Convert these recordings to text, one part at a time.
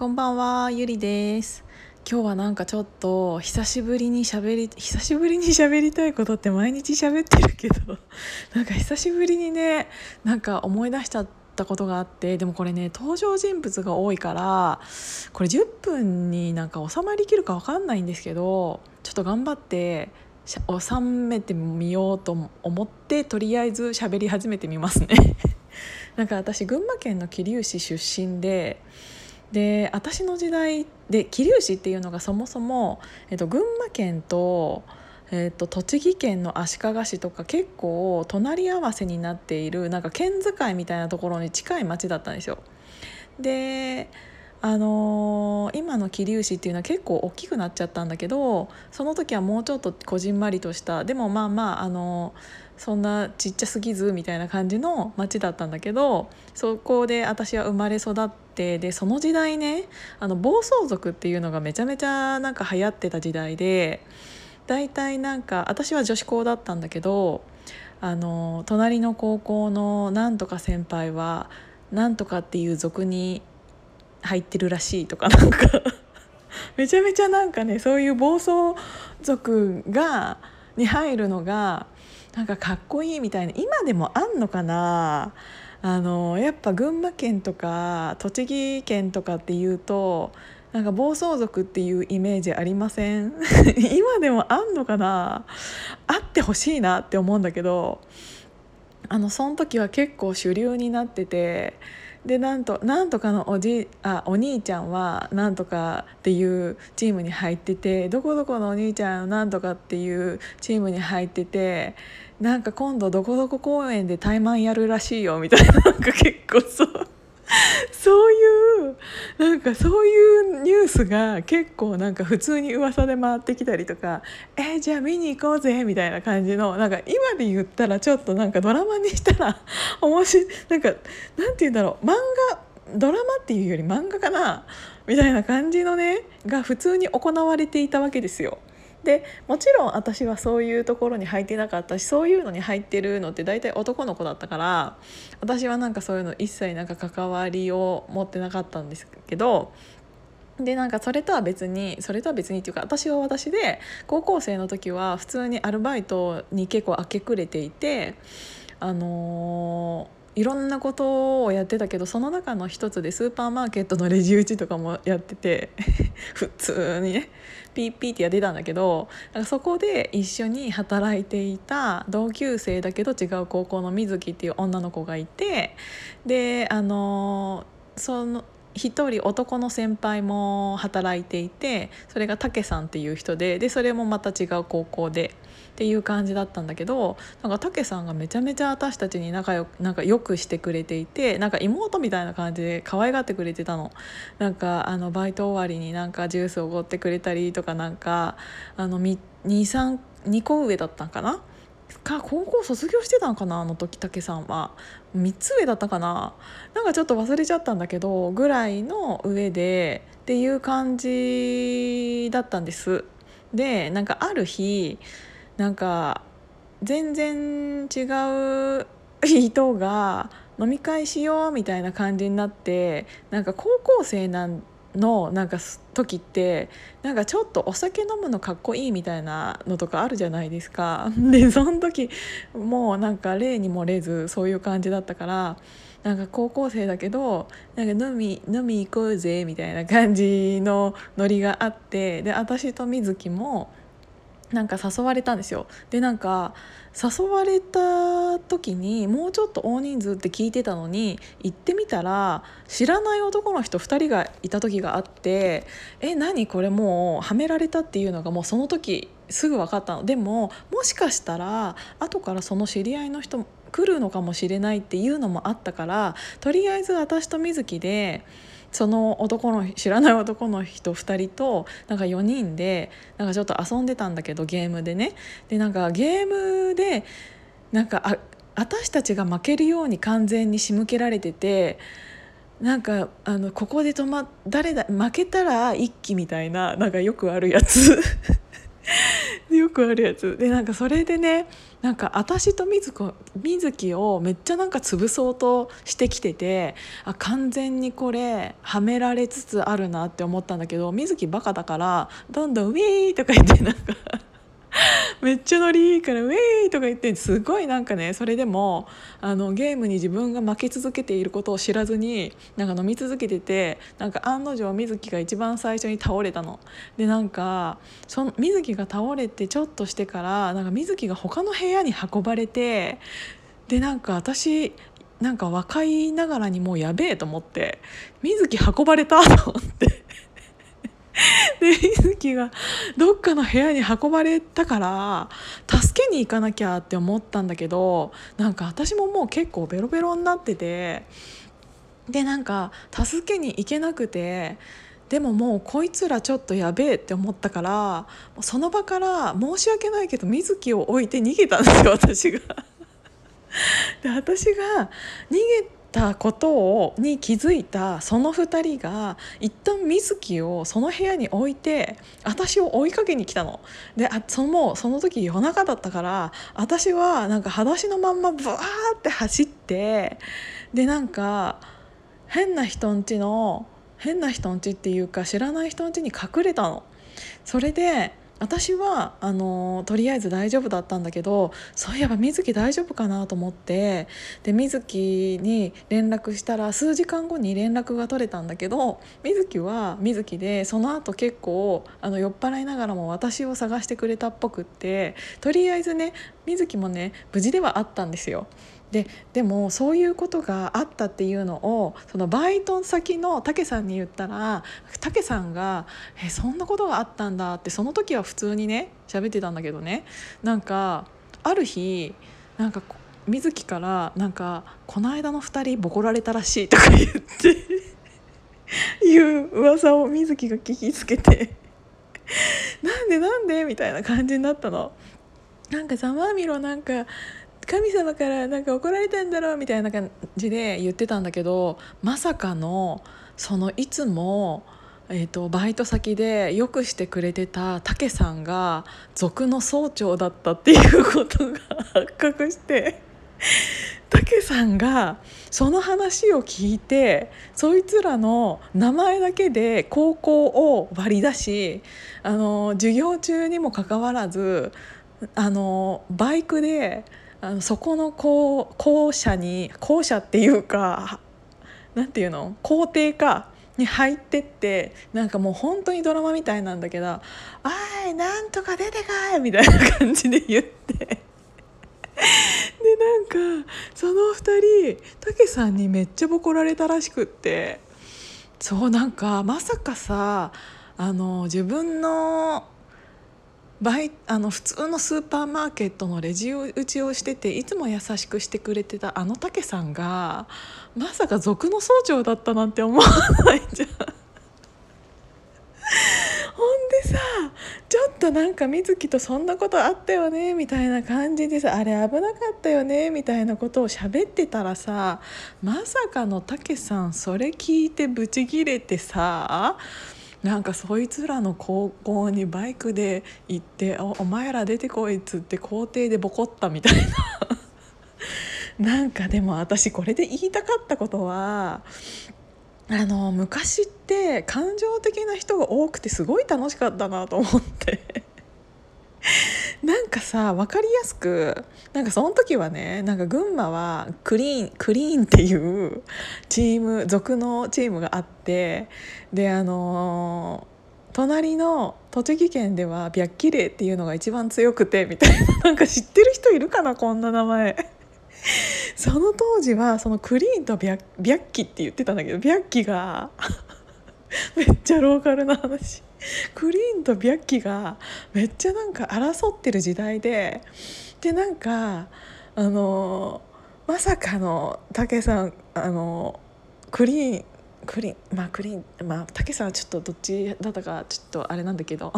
こんばんは、ゆりです。今日はなんかちょっと久しぶりに喋り久しぶりに喋りたいことって毎日喋ってるけど なんか久しぶりにねなんか思い出しちゃったことがあってでもこれね登場人物が多いからこれ10分になんか収まりきるか分かんないんですけどちょっと頑張って収めてみようと思ってとりあえず喋り始めてみますね。なんか私群馬県の桐生市出身でで私の時代で桐生市っていうのがそもそも、えっと、群馬県と,、えっと栃木県の足利市とか結構隣り合わせになっているなんか県境みたいなところに近い町だったんですよ。であのー今の桐生市っていうのは結構大きくなっちゃったんだけどその時はもうちょっとこじんまりとしたでもまあまあ、あのーそんなちっちゃすぎずみたいな感じの町だったんだけどそこで私は生まれ育ってでその時代ねあの暴走族っていうのがめちゃめちゃなんか流行ってた時代で大体なんか私は女子校だったんだけどあの隣の高校のなんとか先輩はなんとかっていう族に入ってるらしいとかなんか めちゃめちゃなんかねそういう暴走族がに入るのがなんかかっこいいみたいな今でもあんのかな？あのやっぱ群馬県とか栃木県とかっていうとなんか暴走族っていうイメージありません？今でもあんのかな？あってほしいなって思うんだけどあのその時は結構主流になっててでなんとなんとかのおじあお兄ちゃんはなんとかっていうチームに入っててどこどこのお兄ちゃんはなんとかっていうチームに入っててなんか今度どこどこ公園でタイマンやるらしいよみたいななんか結構そう そういう なんかそういうニュースが結構なんか普通に噂で回ってきたりとか「えーじゃあ見に行こうぜ」みたいな感じのなんか今で言ったらちょっとなんかドラマにしたら 面白いなんかなんて言うんだろう漫画ドラマっていうより漫画かなみたいな感じのねが普通に行われていたわけですよ。でもちろん私はそういうところに入ってなかったしそういうのに入ってるのって大体男の子だったから私はなんかそういうの一切なんか関わりを持ってなかったんですけどでなんかそれとは別にそれとは別にっていうか私は私で高校生の時は普通にアルバイトに結構明け暮れていてあのーいろんなことをやってたけどその中の一つでスーパーマーケットのレジ打ちとかもやってて 普通にねピーピーってやってたんだけどなんかそこで一緒に働いていた同級生だけど違う高校の水木っていう女の子がいてであのその一人男の先輩も働いていてそれがたけさんっていう人ででそれもまた違う高校でっていう感じだったんだけどなんかたけさんがめちゃめちゃ私たちに仲よなんかよくしてくれていてなんか妹みたいな感じで可愛がってくれてたの。なんかあのバイト終わりになんかジュースおごってくれたりとかなんかあの23 2個上だったんかな？か高校卒業してたんかなあの時武さんは。3つ上だったかな。なんかちょっと忘れちゃったんだけどぐらいの上でっていう感じだったんです。でなんかある日なんか全然違う人が飲み会しようみたいな感じになってなんか高校生なんのなんか時ってなんかちょっとお酒飲むのかっこいいみたいなのとかあるじゃないですか。でその時もうなんか例にもれずそういう感じだったからなんか高校生だけどなんか飲み飲み行こうぜみたいな感じのノリがあってで私と水木もなんか誘われたんですよ。でなんか誘われた時にもうちょっと大人数って聞いてたのに行ってみたら知らない男の人2人がいた時があってえ何これもうはめられたっていうのがもうその時すぐ分かったの。でももしかしたら後からその知り合いの人来るのかもしれないっていうのもあったからとりあえず私と水木でその男の知らない男の人2人となんか4人でなんかちょっと遊んでたんだけどゲームでね。でなんかゲームでなんかあ私たちが負けるように完全に仕向けられててなんかあのここで止ま誰だ負けたら一気みたいななんかよくあるやつ。よくあるやつでなんかそれでねなんか私と水子水木をめっちゃなんか潰そうとしてきててあ完全にこれはめられつつあるなって思ったんだけど水木バカだからどんどん「ウィー!」とか言ってなんかめっちゃノリいいから「ウェイ!」とか言ってすごいなんかねそれでもあのゲームに自分が負け続けていることを知らずになんか飲み続けててなんか案の定水木が一番最初に倒れたの。でなんかその水木が倒れてちょっとしてからなんか水木が他の部屋に運ばれてでなんか私なんか若いながらにもうやべえと思って水木運ばれたと思って。で水木がどっかの部屋に運ばれたから助けに行かなきゃって思ったんだけどなんか私ももう結構ベロベロになっててでなんか助けに行けなくてでももうこいつらちょっとやべえって思ったからその場から申し訳ないけど水木を置いて逃げたんですよ私が。で私が逃げたことをに気づいたその2人が一旦水木をその部屋に置いて私を追いかけに来たの。であそのその時夜中だったから私はなんか裸足のまんまブワーって走ってでなんか変な人んちの変な人んちっていうか知らない人んちに隠れたの。それで私はあのとりあえず大丈夫だったんだけどそういえば水木大丈夫かなと思ってで水木に連絡したら数時間後に連絡が取れたんだけど水木は水木でその後結構あの酔っ払いながらも私を探してくれたっぽくってとりあえずね水木もね無事ではあったんですよ。ででもそういうことがあったっていうのをそのバイト先のたけさんに言ったらたけさんが「えそんなことがあったんだ」ってその時は普通にね喋ってたんだけどねなんかある日なんか水木からなんか「この間の2人ボコられたらしい」とか言っていう噂を水木が聞きつけてなんでなんで？みたいな感じになったの。なんかざまみろなんか神様からなんか怒られたんだろうみたいな感じで言ってたんだけどまさかのそのいつも、えーと、バイト先でよくしてくれてたたけさんが族の総長だったっていうことが発覚して。たけさんがその話を聞いてそいつらの名前だけで高校を割り出しあの授業中にもかかわらずあのバイクであのそこの校校舎に校舎っていうかなんていうの？校庭かに入ってってなんかもう本当にドラマみたいなんだけど「おいなんとか出てかい!」みたいな感じで言ってでなんかその2人たけさんにめっちゃボコられたらしくってそうなんかまさかさあの自分のバイあの普通のスーパーマーケットのレジ打ちをしてていつも優しくしてくれてたあのたけさんがまさか族の総長だったなんて思わないじゃん。ほんでさちょっとなんか水木とそんなことあったよねみたいな感じでさあれ危なかったよねみたいなことを喋ってたらさまさかのたけさんそれ聞いてブチギレてさなんかそいつらの高校にバイクで行って「お前ら出てこい」っつって校庭でボコったみたいな。なんかでも私これで言いたかったことはあの昔って感情的な人が多くてすごい楽しかったなと思って。なんかさ分かりやすくなんかその時はねなんか群馬はクリーンクリーンっていう チーム族のチームがあってであの隣の栃木県では白キレっていうのが一番強くてみたいな なんか知ってる人いるかなこんな名前。その当時はそのクリーンと白キって言ってたんだけど白キが めっちゃローカルな話。クリーンとビャッキがめっちゃなんか争ってる時代ででなんかあのまさかの武さんあのクリーンクリーンまあクリーンまあ武さんはちょっとどっちだったかちょっとあれなんだけど。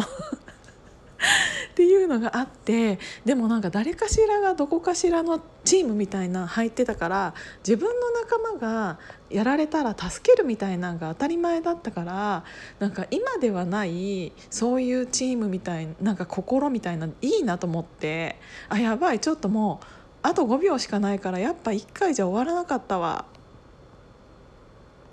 っていうのがあってでもなんか誰かしらがどこかしらのチームみたいな入ってたから自分の仲間がやられたら助けるみたいなのが当たり前だったからなんか今ではないそういうチームみたいなんか心みたいないいなと思ってあやばいちょっともうあと5秒しかないからやっぱ1回じゃ終わらなかったわ。